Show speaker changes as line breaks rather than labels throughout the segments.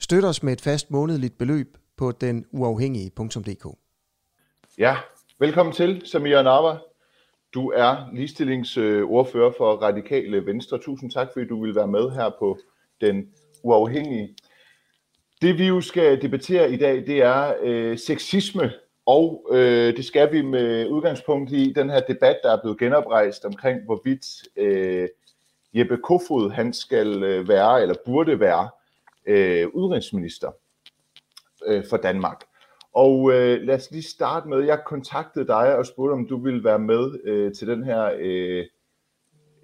Støt os med et fast månedligt beløb på den uafhængige.dk.
Ja, velkommen til, Samir Narva. Du er ligestillingsordfører for Radikale Venstre. Tusind tak, fordi du vil være med her på Den Uafhængige. Det vi jo skal debattere i dag, det er øh, sexisme, og øh, det skal vi med udgangspunkt i den her debat, der er blevet genoprejst omkring, hvorvidt øh, Jeppe Kofod han skal øh, være, eller burde være, øh, udenrigsminister øh, for Danmark. Og øh, lad os lige starte med, jeg kontaktede dig og spurgte, om du ville være med øh, til den her øh,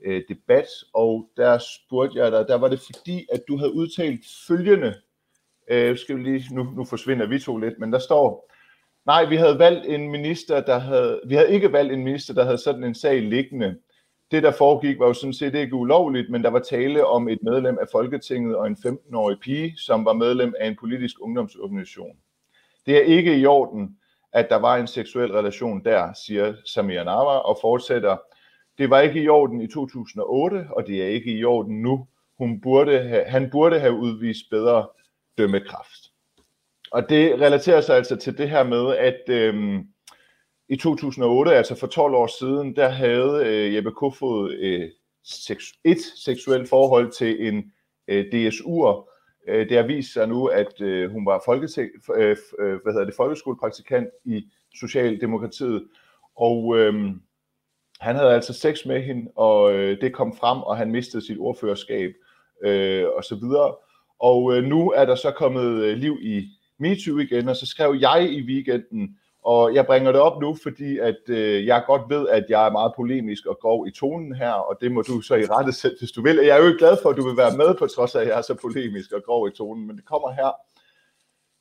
øh, debat, og der spurgte jeg dig, der var det fordi, at du havde udtalt følgende, øh, skal vi lige, nu, nu forsvinder vi to lidt, men der står, nej, vi havde valgt en minister, der havde, vi havde ikke valgt en minister, der havde sådan en sag liggende. Det, der foregik, var jo sådan set ikke ulovligt, men der var tale om et medlem af Folketinget og en 15-årig pige, som var medlem af en politisk ungdomsorganisation. Det er ikke i orden, at der var en seksuel relation der, siger Samir Nawar og fortsætter, det var ikke i orden i 2008, og det er ikke i orden nu. Hun burde have, han burde have udvist bedre dømmekraft. Og det relaterer sig altså til det her med, at øhm, i 2008, altså for 12 år siden, der havde øh, Jeppe Kofod øh, seks, et seksuelt forhold til en øh, DSU'er. Øh, det har vist sig nu, at øh, hun var folketing, øh, øh, hvad hedder det, folkeskolepraktikant i Socialdemokratiet, og øh, han havde altså sex med hende, og øh, det kom frem, og han mistede sit ordførerskab øh, og så videre. Og øh, nu er der så kommet øh, liv i MeToo igen, og så skrev jeg i weekenden, og jeg bringer det op nu, fordi at øh, jeg godt ved, at jeg er meget polemisk og grov i tonen her, og det må du så i rette sætte, hvis du vil. Jeg er jo ikke glad for, at du vil være med, på trods af, at jeg er så polemisk og grov i tonen, men det kommer her.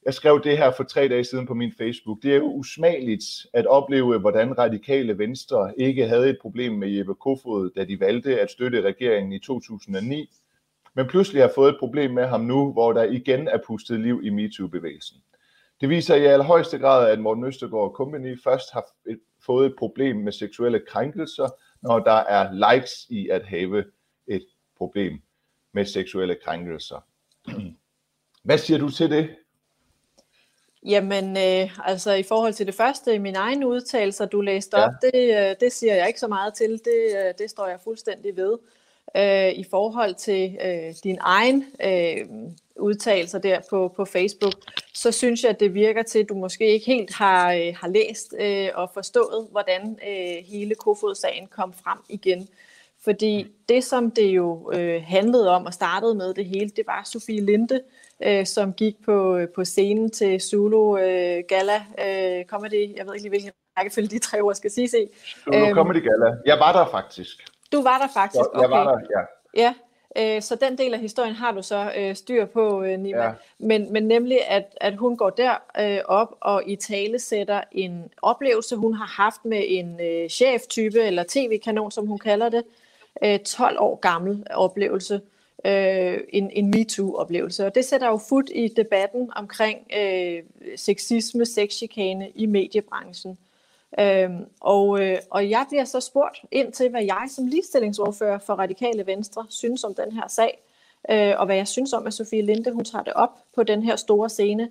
Jeg skrev det her for tre dage siden på min Facebook. Det er jo usmageligt at opleve, hvordan radikale venstre ikke havde et problem med Jeppe Kofod, da de valgte at støtte regeringen i 2009, men pludselig har fået et problem med ham nu, hvor der igen er pustet liv i MeToo-bevægelsen. Det viser i allerhøjeste grad, at Morten Østergaard Company først har fået et problem med seksuelle krænkelser, når der er likes i at have et problem med seksuelle krænkelser. Hvad siger du til det?
Jamen, øh, altså i forhold til det første, min egen udtalelser, du læste op, ja. det, øh, det siger jeg ikke så meget til. Det, øh, det står jeg fuldstændig ved. Øh, I forhold til øh, din egen øh, udtalelser der på, på Facebook, så synes jeg, at det virker til, at du måske ikke helt har, øh, har læst øh, og forstået, hvordan øh, hele Kofod-sagen kom frem igen. Fordi det, som det jo øh, handlede om og startede med det hele, det var Sofie Linde, øh, som gik på, på scenen til Zulu øh, Gala øh, Comedy. Jeg ved ikke lige, hvilken rækkefølge de tre ord skal sige.
Zulu øhm, Comedy Gala. Jeg var der faktisk.
Du var der faktisk?
Okay. Jeg var der, ja.
Ja, Øh, så den del af historien har du så øh, styr på, øh, Nima. Ja. Men, men nemlig, at, at hun går der øh, op og i tale sætter en oplevelse, hun har haft med en øh, cheftype, eller tv-kanon, som hun kalder det, øh, 12 år gammel oplevelse, øh, en, en MeToo-oplevelse. Og det sætter jo fod i debatten omkring øh, sexisme, sexchikane i mediebranchen. Øhm, og, øh, og jeg bliver så spurgt ind til, hvad jeg som ligestillingsordfører for Radikale Venstre synes om den her sag, øh, og hvad jeg synes om, at Sofie Linde hun tager det op på den her store scene.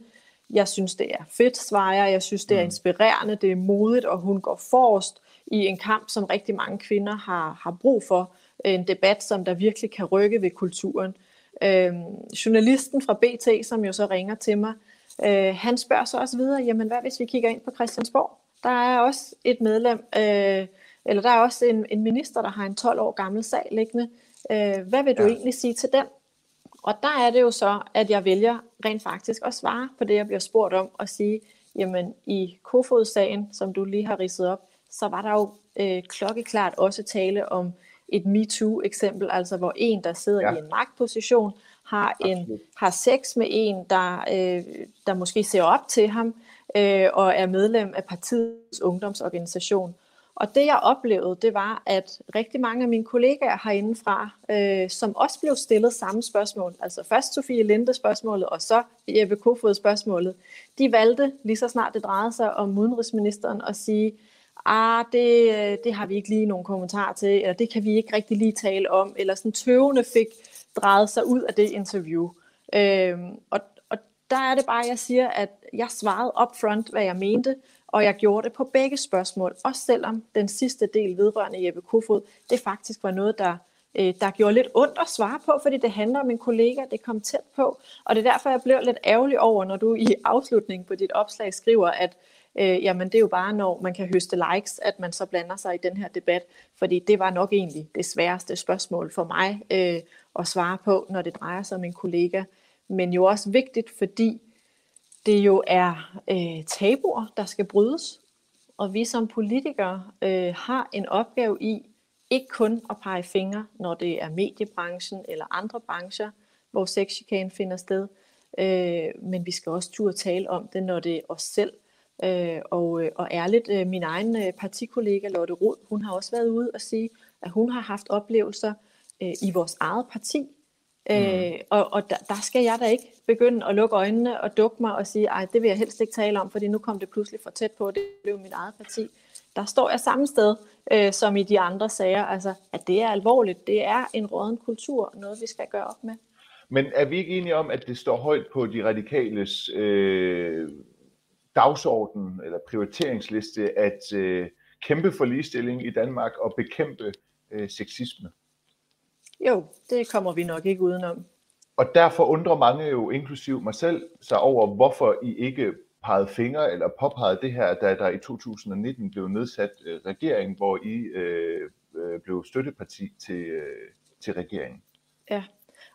Jeg synes, det er fedt, svarer jeg. Jeg synes, det er mm. inspirerende, det er modigt, og hun går forrest i en kamp, som rigtig mange kvinder har, har brug for. En debat, som der virkelig kan rykke ved kulturen. Øhm, journalisten fra BT, som jo så ringer til mig, øh, han spørger så også videre, jamen hvad hvis vi kigger ind på Christiansborg? Der er også et medlem, øh, eller der er også en, en minister, der har en 12 år gammel sag liggende. Øh, hvad vil du ja. egentlig sige til den? Og der er det jo så, at jeg vælger rent faktisk at svare på det, jeg bliver spurgt om, og sige, jamen i Kofod-sagen, som du lige har ridset op, så var der jo øh, klokkeklart også tale om et MeToo-eksempel, altså hvor en, der sidder ja. i en magtposition, har, en, har sex med en, der, øh, der måske ser op til ham, øh, og er medlem af partiets ungdomsorganisation. Og det jeg oplevede, det var, at rigtig mange af mine kollegaer herindefra, øh, som også blev stillet samme spørgsmål, altså først Sofie Linde spørgsmålet, og så Jeppe Kofod spørgsmålet, de valgte lige så snart det drejede sig om udenrigsministeren at sige, ah, det, øh, det har vi ikke lige nogen kommentar til, eller det kan vi ikke rigtig lige tale om, eller sådan tøvende fik drejet sig ud af det interview. Øhm, og, og der er det bare, jeg siger, at jeg svarede upfront, hvad jeg mente, og jeg gjorde det på begge spørgsmål, også selvom den sidste del vedrørende Jeppe Kofod, det faktisk var noget, der, øh, der gjorde lidt ondt at svare på, fordi det handler om en kollega, det kom tæt på, og det er derfor, jeg blev lidt ærgerlig over, når du i afslutningen på dit opslag skriver, at øh, jamen det er jo bare, når man kan høste likes, at man så blander sig i den her debat, fordi det var nok egentlig det sværeste spørgsmål for mig øh, at svare på, når det drejer sig om en kollega, men jo også vigtigt, fordi det jo er øh, tabuer, der skal brydes, og vi som politikere øh, har en opgave i ikke kun at pege fingre, når det er mediebranchen eller andre brancher, hvor sexchikane finder sted, øh, men vi skal også turde tale om det, når det er os selv. Øh, og, øh, og ærligt, øh, min egen øh, partikollega Lotte Rod, hun har også været ude og sige, at hun har haft oplevelser øh, i vores eget parti, Mm. Øh, og og der, der skal jeg da ikke begynde at lukke øjnene og dukke mig og sige, ej, det vil jeg helst ikke tale om, fordi nu kom det pludselig for tæt på, det blev mit eget parti. Der står jeg samme sted øh, som i de andre sager, altså at det er alvorligt. Det er en råden kultur, noget vi skal gøre op med.
Men er vi ikke enige om, at det står højt på de radikales øh, dagsorden eller prioriteringsliste at øh, kæmpe for ligestilling i Danmark og bekæmpe øh, sexisme?
Jo, det kommer vi nok ikke udenom.
Og derfor undrer mange jo, inklusiv mig selv, sig over, hvorfor I ikke pegede fingre eller påpegede det her, da der i 2019 blev nedsat øh, regering, hvor I øh, øh, blev støtteparti til, øh, til regeringen.
Ja,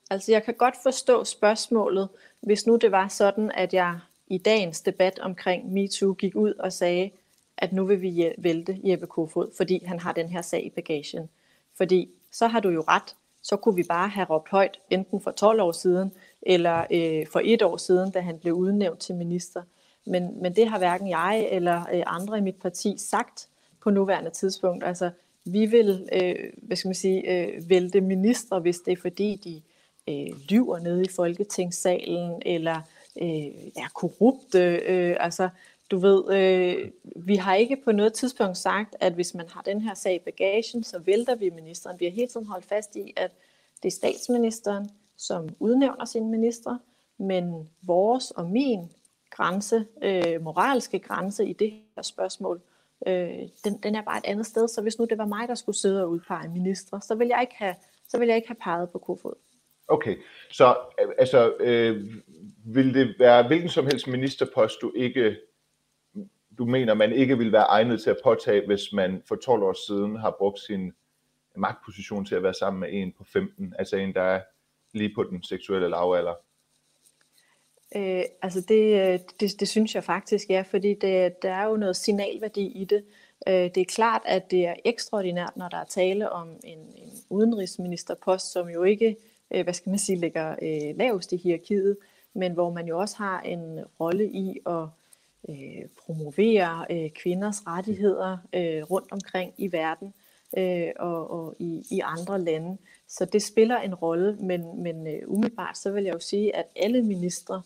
altså jeg kan godt forstå spørgsmålet, hvis nu det var sådan, at jeg i dagens debat omkring MeToo gik ud og sagde, at nu vil vi vælte Jeppe Kofod, fordi han har den her sag i bagagen. Fordi så har du jo ret så kunne vi bare have råbt højt, enten for 12 år siden, eller øh, for et år siden, da han blev udnævnt til minister. Men, men det har hverken jeg eller øh, andre i mit parti sagt på nuværende tidspunkt. Altså, vi vil, øh, hvad skal man sige, øh, vælte minister, hvis det er fordi, de øh, lyver nede i Folketingssalen, eller øh, er korrupte. Øh, altså, du ved, øh, vi har ikke på noget tidspunkt sagt, at hvis man har den her sag i bagagen, så vælter vi ministeren. Vi har hele tiden holdt fast i, at det er statsministeren, som udnævner sine ministre, men vores og min grænse, øh, moralske grænse i det her spørgsmål, øh, den, den er bare et andet sted. Så hvis nu det var mig, der skulle sidde og udpege ministre, så vil jeg ikke have, så vil jeg ikke have peget på kofod.
Okay, så øh, altså, øh, vil det være hvilken som helst ministerpost, du ikke du mener, man ikke vil være egnet til at påtage, hvis man for 12 år siden har brugt sin magtposition til at være sammen med en på 15, altså en, der er lige på den seksuelle lavalder?
Øh, altså det, øh, det, det synes jeg faktisk, ja, fordi det, der er jo noget signalværdi i det. Øh, det er klart, at det er ekstraordinært, når der er tale om en, en udenrigsministerpost, som jo ikke, øh, hvad skal man sige, ligger øh, lavest i hierarkiet, men hvor man jo også har en rolle i at øh, promovere øh, kvinders rettigheder øh, rundt omkring i verden øh, og, og i, i andre lande. Så det spiller en rolle, men, men øh, umiddelbart så vil jeg jo sige, at alle ministre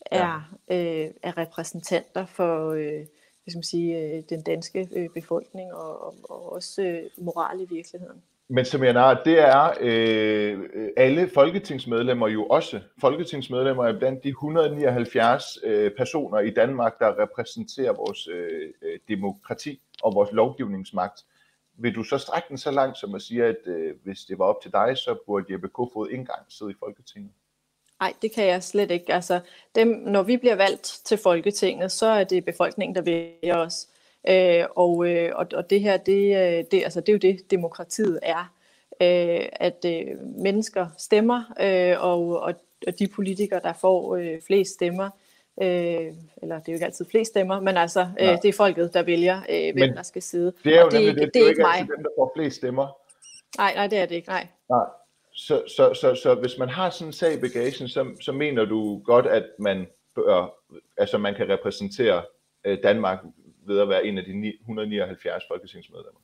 er, ja. øh, er repræsentanter for øh, skal man sige, øh, den danske øh, befolkning og, og, og også øh, moral i virkeligheden.
Men som jeg har, det er øh, alle folketingsmedlemmer jo også. Folketingsmedlemmer er blandt de 179 øh, personer i Danmark, der repræsenterer vores øh, øh, demokrati og vores lovgivningsmagt. Vil du så strække den så langt, som at sige, at øh, hvis det var op til dig, så burde Jeppe Kofod ikke engang sidde i Folketinget?
Nej, det kan jeg slet ikke. Altså, dem, når vi bliver valgt til Folketinget, så er det befolkningen, der vælger os. Øh, og, øh, og, og det her, det, øh, det, altså, det er jo det, demokratiet er. Øh, at øh, mennesker stemmer, øh, og, og, og de politikere, der får øh, flest stemmer, øh, eller det er jo ikke altid flest stemmer, men altså, øh, det er folket, der vælger, øh, hvem men der skal sidde.
Det er jo og det, nemlig det, det, det er ikke mig. dem, der får flest stemmer.
Nej, nej, det er det ikke, nej.
Nej. så, så, så, så hvis man har sådan en sag i bagagen, så, så mener du godt, at man bør, altså man kan repræsentere øh, Danmark ved at være en af de 179 folketingsmedlemmer?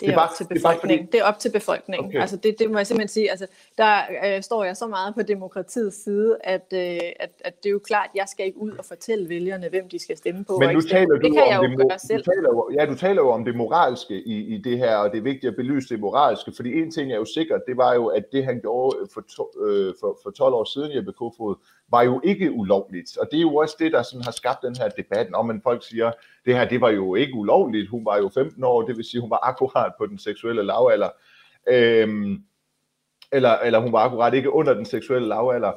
Det er, det er bare, op til befolkningen. Det er, fordi... det er op til befolkningen. Okay. Altså det, det må jeg simpelthen sige. Altså, der øh, står jeg så meget på demokratiets side, at, øh, at, at det er jo klart, at jeg skal ikke ud og fortælle vælgerne, hvem de skal stemme på.
Men nu taler du
det kan jeg jo det, gøre
selv. Du taler, ja, du taler jo om det moralske i, i det her, og det er vigtigt at belyse det moralske, fordi en ting er jo sikkert, det var jo, at det han gjorde for, to, øh, for, for 12 år siden, Jeppe Kofod, var jo ikke ulovligt. Og det er jo også det, der sådan har skabt den her debat, om man folk siger, det her det var jo ikke ulovligt, hun var jo 15 år, det vil sige, hun var akkurat på den seksuelle lavalder. Øhm, eller, eller hun var akkurat ikke under den seksuelle lavalder.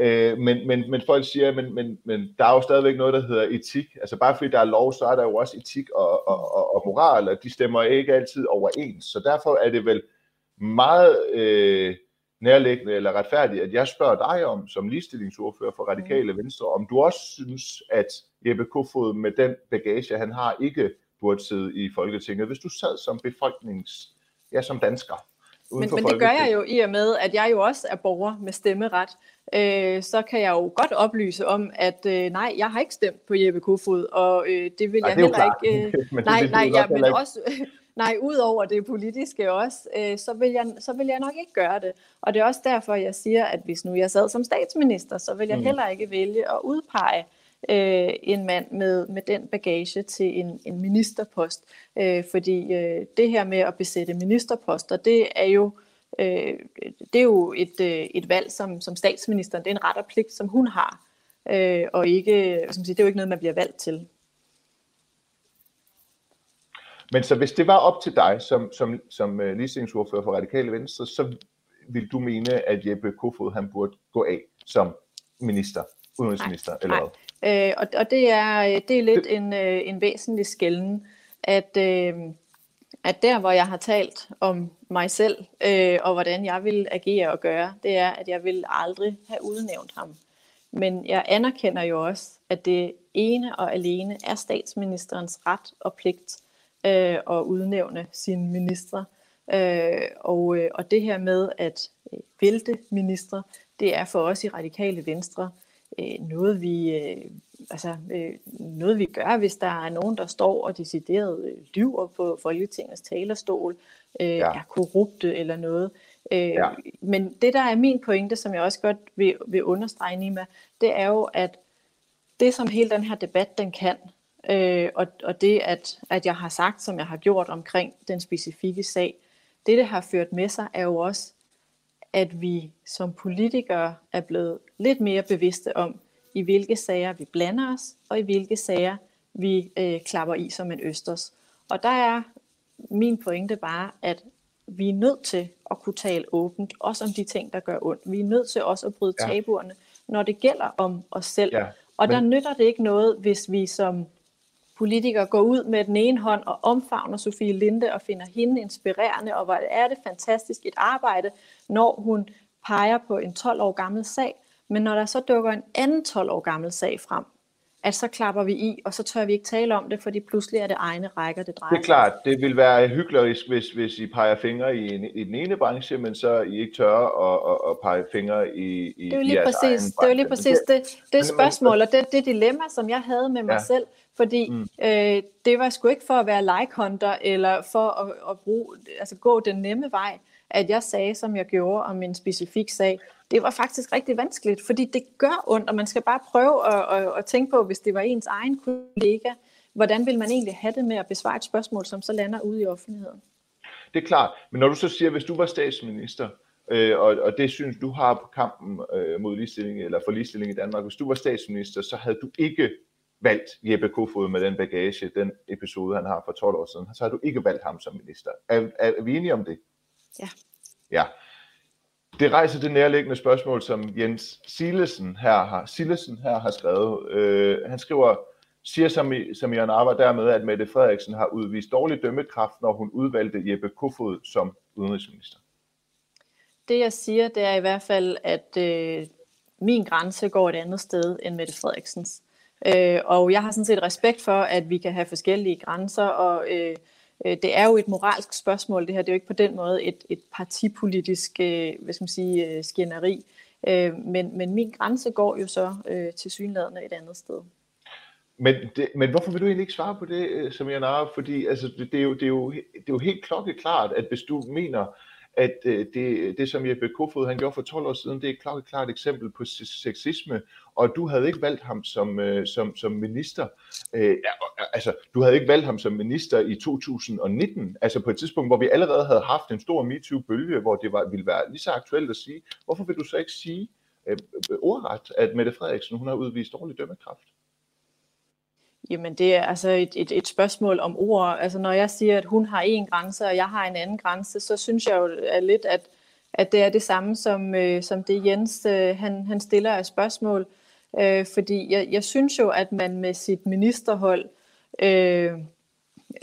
Øh, men, men, men folk siger, men, men, men der er jo stadigvæk noget, der hedder etik. Altså bare fordi der er lov, så er der jo også etik og, og, og, og moral, og de stemmer ikke altid overens. Så derfor er det vel meget... Øh, nærliggende eller retfærdigt, at jeg spørger dig om, som ligestillingsordfører for Radikale Venstre, om du også synes, at Jeppe Kofod med den bagage, han har, ikke burde sidde i Folketinget, hvis du sad som befolknings, ja, som dansker.
Men, men det gør jeg jo i og med, at jeg jo også er borger med stemmeret. Øh, så kan jeg jo godt oplyse om, at øh, nej, jeg har ikke stemt på Jeppe Kofod, og øh, det vil jeg Ej, heller ikke... Øh, nej, nej, ja, men også, Nej, udover det politiske også, øh, så, vil jeg, så vil jeg nok ikke gøre det. Og det er også derfor, jeg siger, at hvis nu jeg sad som statsminister, så vil jeg mm. heller ikke vælge at udpege øh, Øh, en mand med, med den bagage til en, en ministerpost. Øh, fordi øh, det her med at besætte ministerposter, det er jo øh, det er jo et, øh, et valg som, som statsministeren, det er en ret og pligt, som hun har, øh, og ikke, som siger, det er jo ikke noget, man bliver valgt til.
Men så hvis det var op til dig som, som, som uh, ligestillingsordfører for Radikale Venstre, så vil du mene, at Jeppe Kofod han burde gå af som minister, udenrigsminister,
nej,
eller
nej. hvad? Øh, og, og det er, det er lidt det... en, øh, en væsentlig skælden, at, øh, at der, hvor jeg har talt om mig selv, øh, og hvordan jeg vil agere og gøre, det er, at jeg vil aldrig have udnævnt ham. Men jeg anerkender jo også, at det ene og alene er statsministerens ret og pligt øh, at udnævne sine ministre. Øh, og, øh, og det her med at øh, vælte ministre, det er for os i radikale venstre øh, noget vi øh, altså øh, noget vi gør, hvis der er nogen der står og decideret øh, lyver på Folketingets talerstol, øh, ja. er korrupte eller noget. Øh, ja. Men det der er min pointe, som jeg også godt vil, vil understrege Nima, det er jo at det som hele den her debat den kan, Øh, og, og det, at, at jeg har sagt, som jeg har gjort omkring den specifikke sag, det, det har ført med sig, er jo også, at vi som politikere er blevet lidt mere bevidste om, i hvilke sager vi blander os, og i hvilke sager vi øh, klapper i som en østers. Og der er min pointe bare, at vi er nødt til at kunne tale åbent, også om de ting, der gør ondt. Vi er nødt til også at bryde ja. tabuerne, når det gælder om os selv. Ja, og der nytter det ikke noget, hvis vi som politikere går ud med den ene hånd og omfavner Sofie Linde og finder hende inspirerende, og hvor er det fantastisk et arbejde, når hun peger på en 12 år gammel sag, men når der så dukker en anden 12 år gammel sag frem, at så klapper vi i, og så tør vi ikke tale om det, fordi pludselig er det egne rækker, det drejer
Det er klart, det vil være hyklerisk, hvis, hvis I peger fingre i, en, i den ene branche, men så I ikke tør at, at, at pege fingre i, i
Det er jo lige præcis, det, er jo lige præcis det, det spørgsmål, og det, det dilemma, som jeg havde med mig ja. selv, fordi mm. øh, det var sgu ikke for at være like hunter, eller for at, at bruge, altså gå den nemme vej, at jeg sagde, som jeg gjorde om en specifik sag. Det var faktisk rigtig vanskeligt, fordi det gør ondt, og man skal bare prøve at, at, at tænke på, hvis det var ens egen kollega, hvordan vil man egentlig have det med at besvare et spørgsmål, som så lander ude i offentligheden?
Det er klart, men når du så siger, hvis du var statsminister, øh, og, og det synes du har på kampen øh, mod ligestilling, eller for ligestilling i Danmark, hvis du var statsminister, så havde du ikke valgt Jeppe Kofod med den bagage, den episode, han har for 12 år siden, så har du ikke valgt ham som minister. Er, er, er vi enige om det?
Ja.
Ja. Det rejser det nærliggende spørgsmål, som Jens Silesen her har, Silesen her har skrevet. Øh, han skriver, siger Samir Narva dermed, at Mette Frederiksen har udvist dårlig dømmekraft, når hun udvalgte Jeppe Kofod som udenrigsminister.
Det jeg siger, det er i hvert fald, at øh, min grænse går et andet sted end Mette Frederiksens. Øh, og jeg har sådan set respekt for, at vi kan have forskellige grænser, og øh, Øh, det er jo et moralsk spørgsmål, det her. Det er jo ikke på den måde et, et partipolitisk øh, hvad skal man sige, øh, skænderi. Øh, men, men min grænse går jo så øh, til synlædende et andet sted.
Men, det, men hvorfor vil du egentlig ikke svare på det, øh, som Samir Nara? Fordi altså, det, det, er jo, det, er jo, det er jo helt klokkeklart, at hvis du mener, at øh, det, det som Jeppe Kofod han gjorde for 12 år siden, det er et klokkeklart eksempel på sexisme, og du havde ikke valgt ham som, øh, som, som minister. Øh, altså, du havde ikke valgt ham som minister i 2019, altså på et tidspunkt, hvor vi allerede havde haft en stor MeToo-bølge, hvor det var, ville være lige så aktuelt at sige, hvorfor vil du så ikke sige øh, ordret, at Mette Frederiksen hun har udvist dårlig dømmekraft?
Jamen det er altså et, et, et spørgsmål om ord. Altså når jeg siger, at hun har en grænse, og jeg har en anden grænse, så synes jeg jo at lidt, at, at det er det samme som, øh, som det Jens øh, han, han stiller af spørgsmål. Øh, fordi jeg, jeg synes jo, at man med sit ministerhold øh,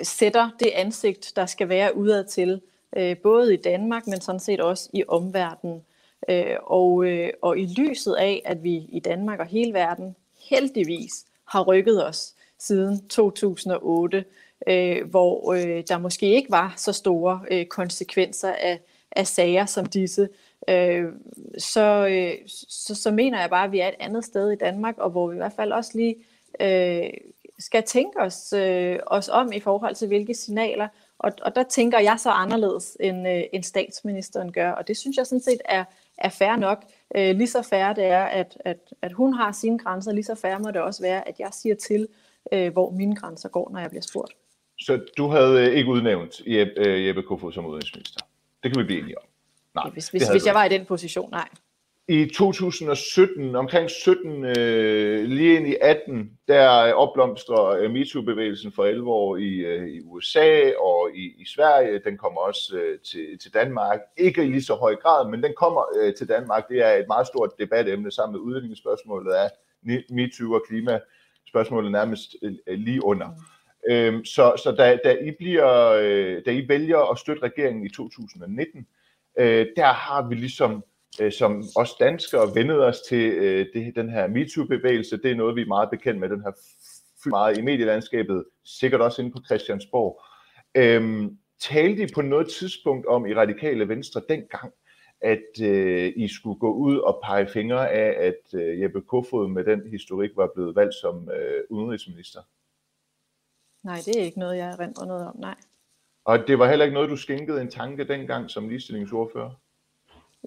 sætter det ansigt, der skal være udad til, øh, både i Danmark, men sådan set også i omverdenen. Øh, og, øh, og i lyset af, at vi i Danmark og hele verden heldigvis har rykket os siden 2008, øh, hvor øh, der måske ikke var så store øh, konsekvenser af, af sager som disse, øh, så, øh, så, så mener jeg bare, at vi er et andet sted i Danmark, og hvor vi i hvert fald også lige øh, skal tænke os, øh, os om i forhold til, hvilke signaler, og, og der tænker jeg så anderledes, end, øh, end statsministeren gør, og det synes jeg sådan set er, er fair nok. Øh, lige så fair det er, at, at, at hun har sine grænser, lige så fair må det også være, at jeg siger til, øh, hvor mine grænser går, når jeg bliver spurgt.
Så du havde øh, ikke udnævnt Jeppe, øh, Jeppe Kofod som udenrigsminister? Det kan vi blive enige om.
Nej, hvis, hvis, hvis jeg var i den position, nej.
I 2017, omkring 17, øh, lige ind i 18, der opblomstrer øh, MeToo-bevægelsen for 11 år i, øh, i USA og i, i Sverige. Den kommer også øh, til, til Danmark. Ikke i lige så høj grad, men den kommer øh, til Danmark. Det er et meget stort debatemne sammen med udviklingsspørgsmålet af MeToo og klima spørgsmålet nærmest øh, lige under. Mm. Øhm, så så da, da, I bliver, øh, da I vælger at støtte regeringen i 2019, øh, der har vi ligesom øh, som os danskere vendet os til øh, det, den her MeToo-bevægelse. Det er noget, vi er meget bekendt med, den her meget i medielandskabet, sikkert også inde på Christiansborg. Øhm, talte I på noget tidspunkt om i Radikale Venstre dengang, at øh, I skulle gå ud og pege fingre af, at øh, Jeppe Kofod med den historik var blevet valgt som øh, udenrigsminister?
Nej, det er ikke noget, jeg rent noget om, nej.
Og det var heller ikke noget, du skænkede en tanke dengang som ligestillingsordfører?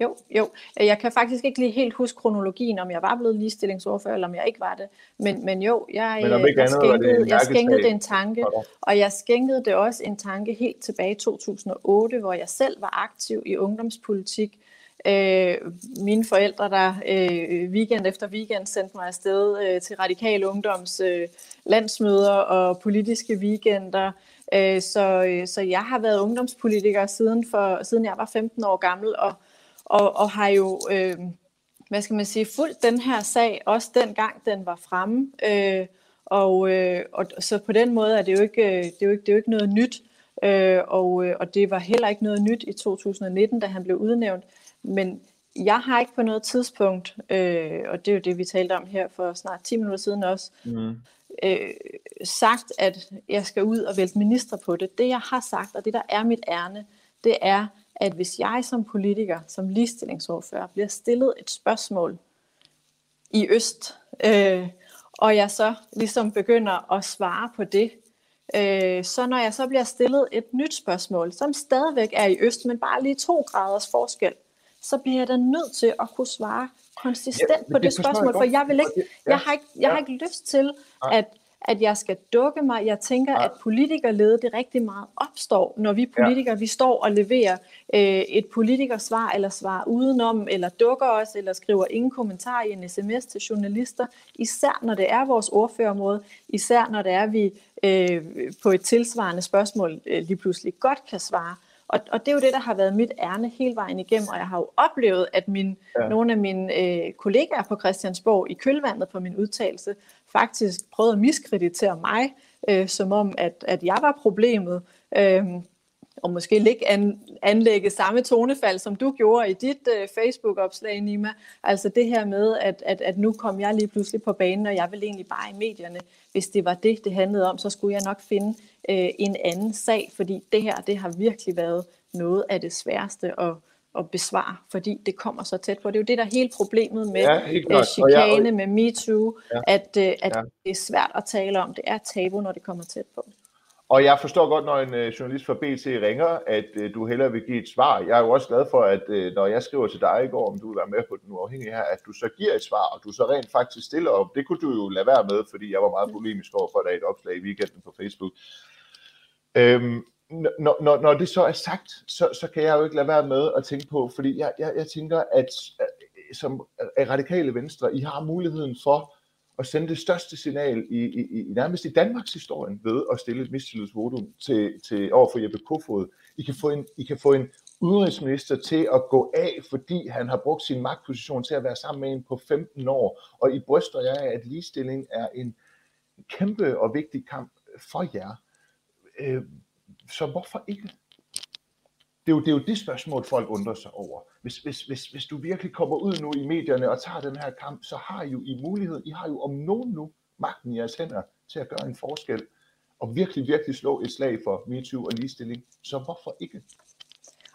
Jo, jo. Jeg kan faktisk ikke lige helt huske kronologien, om jeg var blevet ligestillingsordfører, eller om jeg ikke var det. Men, men jo, jeg, men jeg, jeg, skænkede, det jeg skænkede det en tanke, og jeg skænkede det også en tanke helt tilbage i 2008, hvor jeg selv var aktiv i ungdomspolitik. Øh, mine forældre, der øh, weekend efter weekend sendte mig afsted øh, til radikale ungdoms øh, landsmøder og politiske weekender. Øh, så, øh, så jeg har været ungdomspolitiker siden, for, siden jeg var 15 år gammel, og og, og har jo, øh, hvad skal man sige, fulgt den her sag, også dengang den var fremme. Øh, og, øh, og så på den måde er det jo ikke, øh, det er jo ikke, det er jo ikke noget nyt. Øh, og, øh, og det var heller ikke noget nyt i 2019, da han blev udnævnt. Men jeg har ikke på noget tidspunkt, øh, og det er jo det, vi talte om her for snart 10 minutter siden også, mm. øh, sagt, at jeg skal ud og vælte minister på det. Det, jeg har sagt, og det, der er mit ærne, det er, at hvis jeg som politiker, som ligestillingsordfører, bliver stillet et spørgsmål i Øst, øh, og jeg så ligesom begynder at svare på det, øh, så når jeg så bliver stillet et nyt spørgsmål, som stadigvæk er i Øst, men bare lige to graders forskel, så bliver jeg da nødt til at kunne svare konsistent ja, på det, det spørgsmål, for jeg vil ikke, jeg har ikke, jeg har ikke lyst til, at at jeg skal dukke mig. Jeg tænker, ja. at politikerlede det rigtig meget opstår, når vi politikere, ja. vi står og leverer øh, et politikersvar, eller svar udenom, eller dukker os, eller skriver ingen kommentar i en sms til journalister, især når det er vores ordførerområde, især når det er, vi øh, på et tilsvarende spørgsmål øh, lige pludselig godt kan svare. Og, og det er jo det, der har været mit ærne hele vejen igennem, og jeg har jo oplevet, at min, ja. nogle af mine øh, kollegaer på Christiansborg i kølvandet på min udtalelse faktisk prøvede at miskreditere mig, øh, som om, at, at jeg var problemet. Øh, og måske ikke an, anlægge samme tonefald, som du gjorde i dit øh, Facebook-opslag, Nima. Altså det her med, at, at, at nu kom jeg lige pludselig på banen, og jeg ville egentlig bare i medierne. Hvis det var det, det handlede om, så skulle jeg nok finde øh, en anden sag, fordi det her, det har virkelig været noget af det sværeste at, at besvare, fordi det kommer så tæt på. Det er jo det, der er hele problemet med ja, uh, chikane, jeg, med MeToo, ja, at, uh, at ja. det er svært at tale om. Det er tabu, når det kommer tæt på.
Og jeg forstår godt, når en øh, journalist fra BT ringer, at øh, du hellere vil give et svar. Jeg er jo også glad for, at øh, når jeg skriver til dig i går, om du vil være med på den uafhængige her, at du så giver et svar, og du så rent faktisk stiller op. Det kunne du jo lade være med, fordi jeg var meget polemisk over for dig et opslag i weekenden på Facebook. Øhm, når, når, når det så er sagt, så, så kan jeg jo ikke lade være med at tænke på, fordi jeg, jeg, jeg tænker, at øh, som øh, radikale venstre, I har muligheden for at sende det største signal i, i, i nærmest i Danmarks historien ved at stille et mistillidsvotum til, til over for Jeppe Kofod. I kan, få en, I kan få en udenrigsminister til at gå af, fordi han har brugt sin magtposition til at være sammen med en på 15 år. Og I bryster jeg af, at ligestilling er en kæmpe og vigtig kamp for jer. Øh, så hvorfor ikke? Det er, jo, det er jo det spørgsmål, folk undrer sig over. Hvis, hvis, hvis, hvis du virkelig kommer ud nu i medierne og tager den her kamp, så har I jo i mulighed, I har jo om nogen nu magten i jeres hænder til at gøre en forskel og virkelig, virkelig slå et slag for MeToo og ligestilling. Så hvorfor ikke?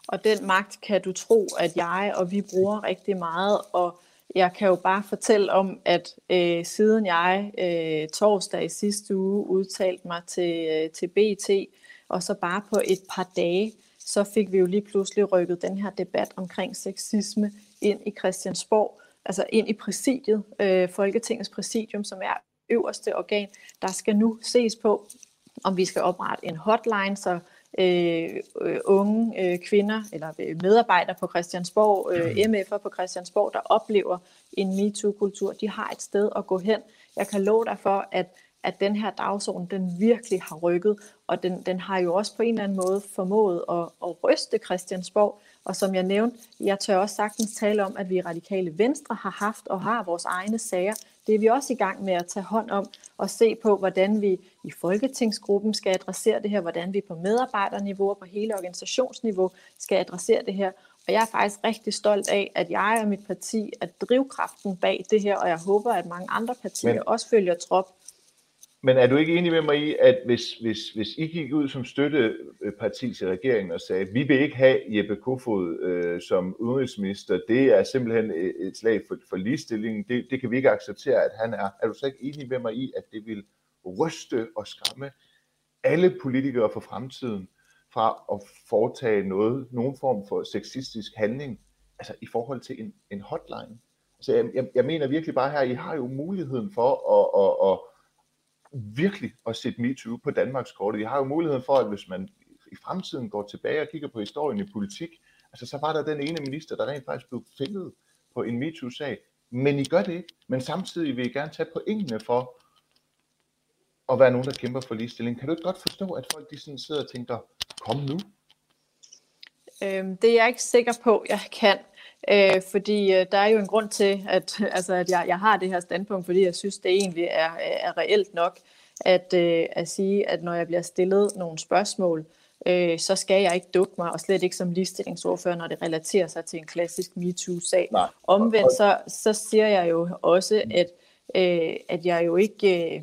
Og den magt kan du tro, at jeg og vi bruger rigtig meget, og jeg kan jo bare fortælle om, at øh, siden jeg øh, torsdag i sidste uge udtalte mig til, øh, til BT, og så bare på et par dage, så fik vi jo lige pludselig rykket den her debat omkring sexisme ind i Christiansborg, altså ind i præsidiet, øh, Folketingets præsidium, som er øverste organ. Der skal nu ses på, om vi skal oprette en hotline, så øh, øh unge øh, kvinder eller øh, medarbejdere på Christiansborg, øh, MF'er på Christiansborg, der oplever en MeToo-kultur, de har et sted at gå hen. Jeg kan love dig for, at at den her dagsorden, den virkelig har rykket, og den, den har jo også på en eller anden måde formået at, at ryste Christiansborg. Og som jeg nævnte, jeg tør også sagtens tale om, at vi radikale venstre har haft og har vores egne sager. Det er vi også i gang med at tage hånd om og se på, hvordan vi i Folketingsgruppen skal adressere det her, hvordan vi på medarbejderniveau og på hele organisationsniveau skal adressere det her. Og jeg er faktisk rigtig stolt af, at jeg og mit parti er drivkraften bag det her, og jeg håber, at mange andre partier Men, også følger trop.
Men er du ikke enig med mig i, at hvis, hvis, hvis I gik ud som støtteparti til regeringen og sagde, vi vil ikke have Jeppe Kofod øh, som udenrigsminister, det er simpelthen øh, et slag for, for ligestillingen, det, det kan vi ikke acceptere, at han er. Er du så ikke enig med mig i, at det vil ryste og skræmme alle politikere for fremtiden fra at foretage noget, nogen form for sexistisk handling, altså i forhold til en, en hotline? Altså jeg, jeg, jeg mener virkelig bare her, I har jo muligheden for at, at, at virkelig at sætte MeToo på Danmarks kort. Jeg har jo muligheden for, at hvis man i fremtiden går tilbage og kigger på historien i politik, altså så var der den ene minister, der rent faktisk blev fældet på en MeToo-sag. Men I gør det ikke. Men samtidig vil I gerne tage pointene for at være nogen, der kæmper for ligestilling. Kan du ikke godt forstå, at folk de sådan sidder og tænker, kom nu?
Øhm, det er jeg ikke sikker på, jeg kan. Øh, fordi øh, der er jo en grund til, at, altså, at jeg, jeg har det her standpunkt, fordi jeg synes, det egentlig er, er reelt nok at, øh, at sige, at når jeg bliver stillet nogle spørgsmål, øh, så skal jeg ikke dukke mig, og slet ikke som ligestillingsordfører, når det relaterer sig til en klassisk MeToo-sag. Omvendt så, så siger jeg jo også, at, øh, at jeg jo ikke... Øh,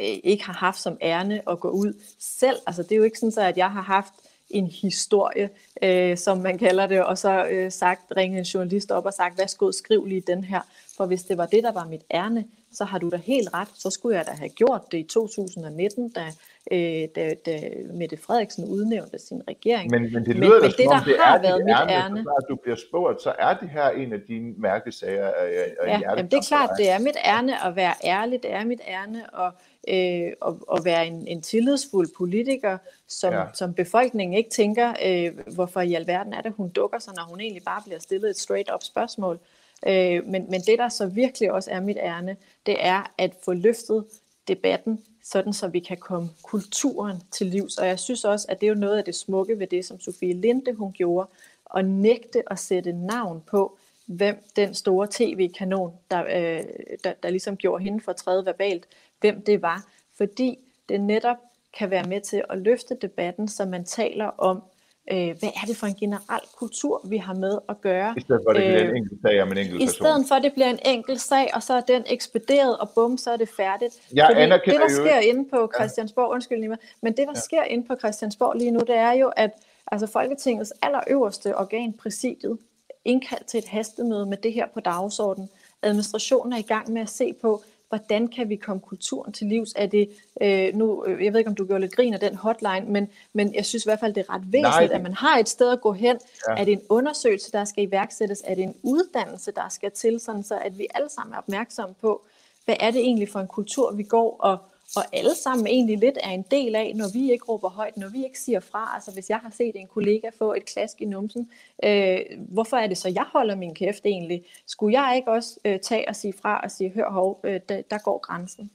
ikke har haft som ærne at gå ud selv. Altså det er jo ikke sådan, så, at jeg har haft en historie, øh, som man kalder det, og så øh, sagt, ringe en journalist op og sagt, værsgo, skriv lige den her. For hvis det var det, der var mit ærne, så har du da helt ret, så skulle jeg da have gjort det i 2019, da, øh, da, da Mette Frederiksen udnævnte sin regering.
Men, men det lyder men, da, som det, om det har er været mit ærne. Så du bliver spurgt, så er det her en af dine mærkesager af,
af ja, jamen, det er klart, det er mit ærne at være ærlig, det er mit ærne at øh, og, og være en, en tillidsfuld politiker, som, ja. som befolkningen ikke tænker, øh, hvorfor i alverden er det, hun dukker sig, når hun egentlig bare bliver stillet et straight-up spørgsmål. Øh, men, men det, der så virkelig også er mit ærne, det er at få løftet debatten, sådan så vi kan komme kulturen til livs. Og jeg synes også, at det er jo noget af det smukke ved det, som Sofie Linde hun gjorde, at nægte at sætte navn på, hvem den store tv-kanon, der, øh, der, der ligesom gjorde hende for tredje verbalt, hvem det var, fordi det netop kan være med til at løfte debatten, så man taler om øh, hvad er det for en generel kultur, vi har med at gøre.
I stedet for, at det bliver en øh, enkelt sag om en enkelt
person. I stedet for, at det bliver en enkelt sag, og så er den ekspederet, og bum, så er det færdigt.
Jeg Fordi
det, der sker jo... inde på Christiansborg, undskyld lige men det, der ja. sker inde på Christiansborg lige nu, det er jo, at altså Folketingets allerøverste organ, præsidiet, indkaldt til et hastemøde med det her på dagsordenen. Administrationen er i gang med at se på, hvordan kan vi komme kulturen til livs? Er det, øh, nu, øh, jeg ved ikke, om du gjorde lidt grin af den hotline, men, men jeg synes i hvert fald, det er ret væsentligt, Nej. at man har et sted at gå hen. Ja. Er det en undersøgelse, der skal iværksættes? Er det en uddannelse, der skal til, sådan så at vi alle sammen er opmærksomme på, hvad er det egentlig for en kultur, vi går og og alle sammen egentlig lidt er en del af, når vi ikke råber højt, når vi ikke siger fra. Altså hvis jeg har set en kollega få et klask i numsen, øh, hvorfor er det så, jeg holder min kæft egentlig? Skulle jeg ikke også øh, tage og sige fra og sige, hør hov, øh, der, der går grænsen?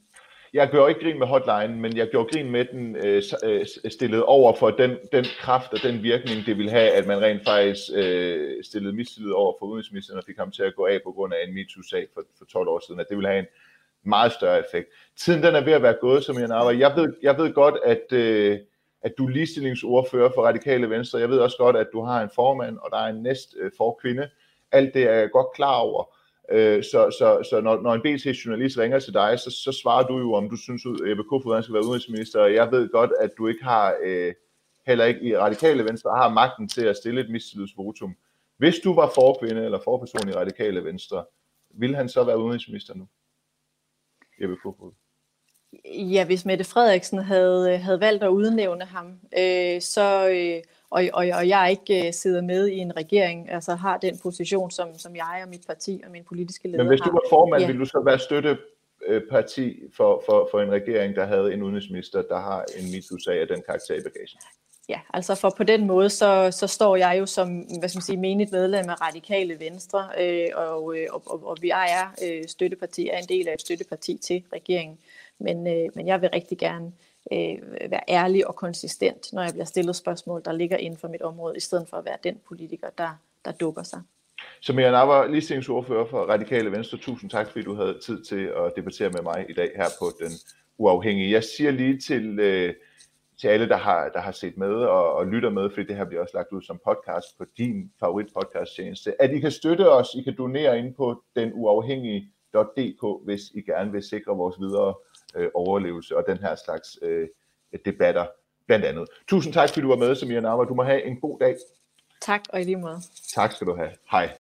Jeg gjorde ikke grin med hotline, men jeg gjorde grin med den øh, øh stillet over for den, den kraft og den virkning, det ville have, at man rent faktisk øh, stillede mistillid over for udenrigsministeren og fik ham til at gå af på grund af en MeToo-sag for, for 12 år siden, at det ville have en meget større effekt. Tiden den er ved at være gået, som jeg arbejder. Jeg ved, jeg ved godt, at, øh, at du er ligestillingsordfører for Radikale Venstre. Jeg ved også godt, at du har en formand, og der er en næst øh, forkvinde. Alt det er jeg godt klar over. Øh, så så, så når, når en BT-journalist ringer til dig, så, så svarer du jo, om du synes, at Ebbe Kofod skal være udenrigsminister. Jeg ved godt, at du ikke har, øh, heller ikke i Radikale Venstre, har magten til at stille et mistillidsvotum. Hvis du var forkvinde eller forperson i Radikale Venstre, ville han så være udenrigsminister nu? Jeppe Kofod?
Ja, hvis Mette Frederiksen havde, havde valgt at udnævne ham, øh, så, øh, og, og, og jeg ikke øh, sidder med i en regering, altså har den position, som, som jeg og mit parti og min politiske leder
Men hvis du var formand, ja. ville du så være støtteparti for, for, for en regering, der havde en udenrigsminister, der har en MeToo-sag af den karakter i bagagen?
Ja, altså for på den måde, så, så står jeg jo som hvad skal man sige, menigt medlem af Radikale Venstre, øh, og, øh, og, og, og vi er øh, støtteparti, er en del af et støtteparti til regeringen. Men, øh, men jeg vil rigtig gerne øh, være ærlig og konsistent, når jeg bliver stillet spørgsmål, der ligger inden for mit område, i stedet for at være den politiker, der, der dukker sig.
Så Mia Nava, ligestillingsordfører for Radikale Venstre, tusind tak, fordi du havde tid til at debattere med mig i dag her på Den Uafhængige. Jeg siger lige til... Øh, til alle, der har, der har set med og, og lytter med, fordi det her bliver også lagt ud som podcast på din favorit podcast tjeneste, at I kan støtte os, I kan donere ind på den uafhængige.dk, hvis I gerne vil sikre vores videre øh, overlevelse og den her slags øh, debatter blandt andet. Tusind tak, fordi du var med, Samia Nama. Du må have en god dag.
Tak, og i lige måde.
Tak skal du have. Hej.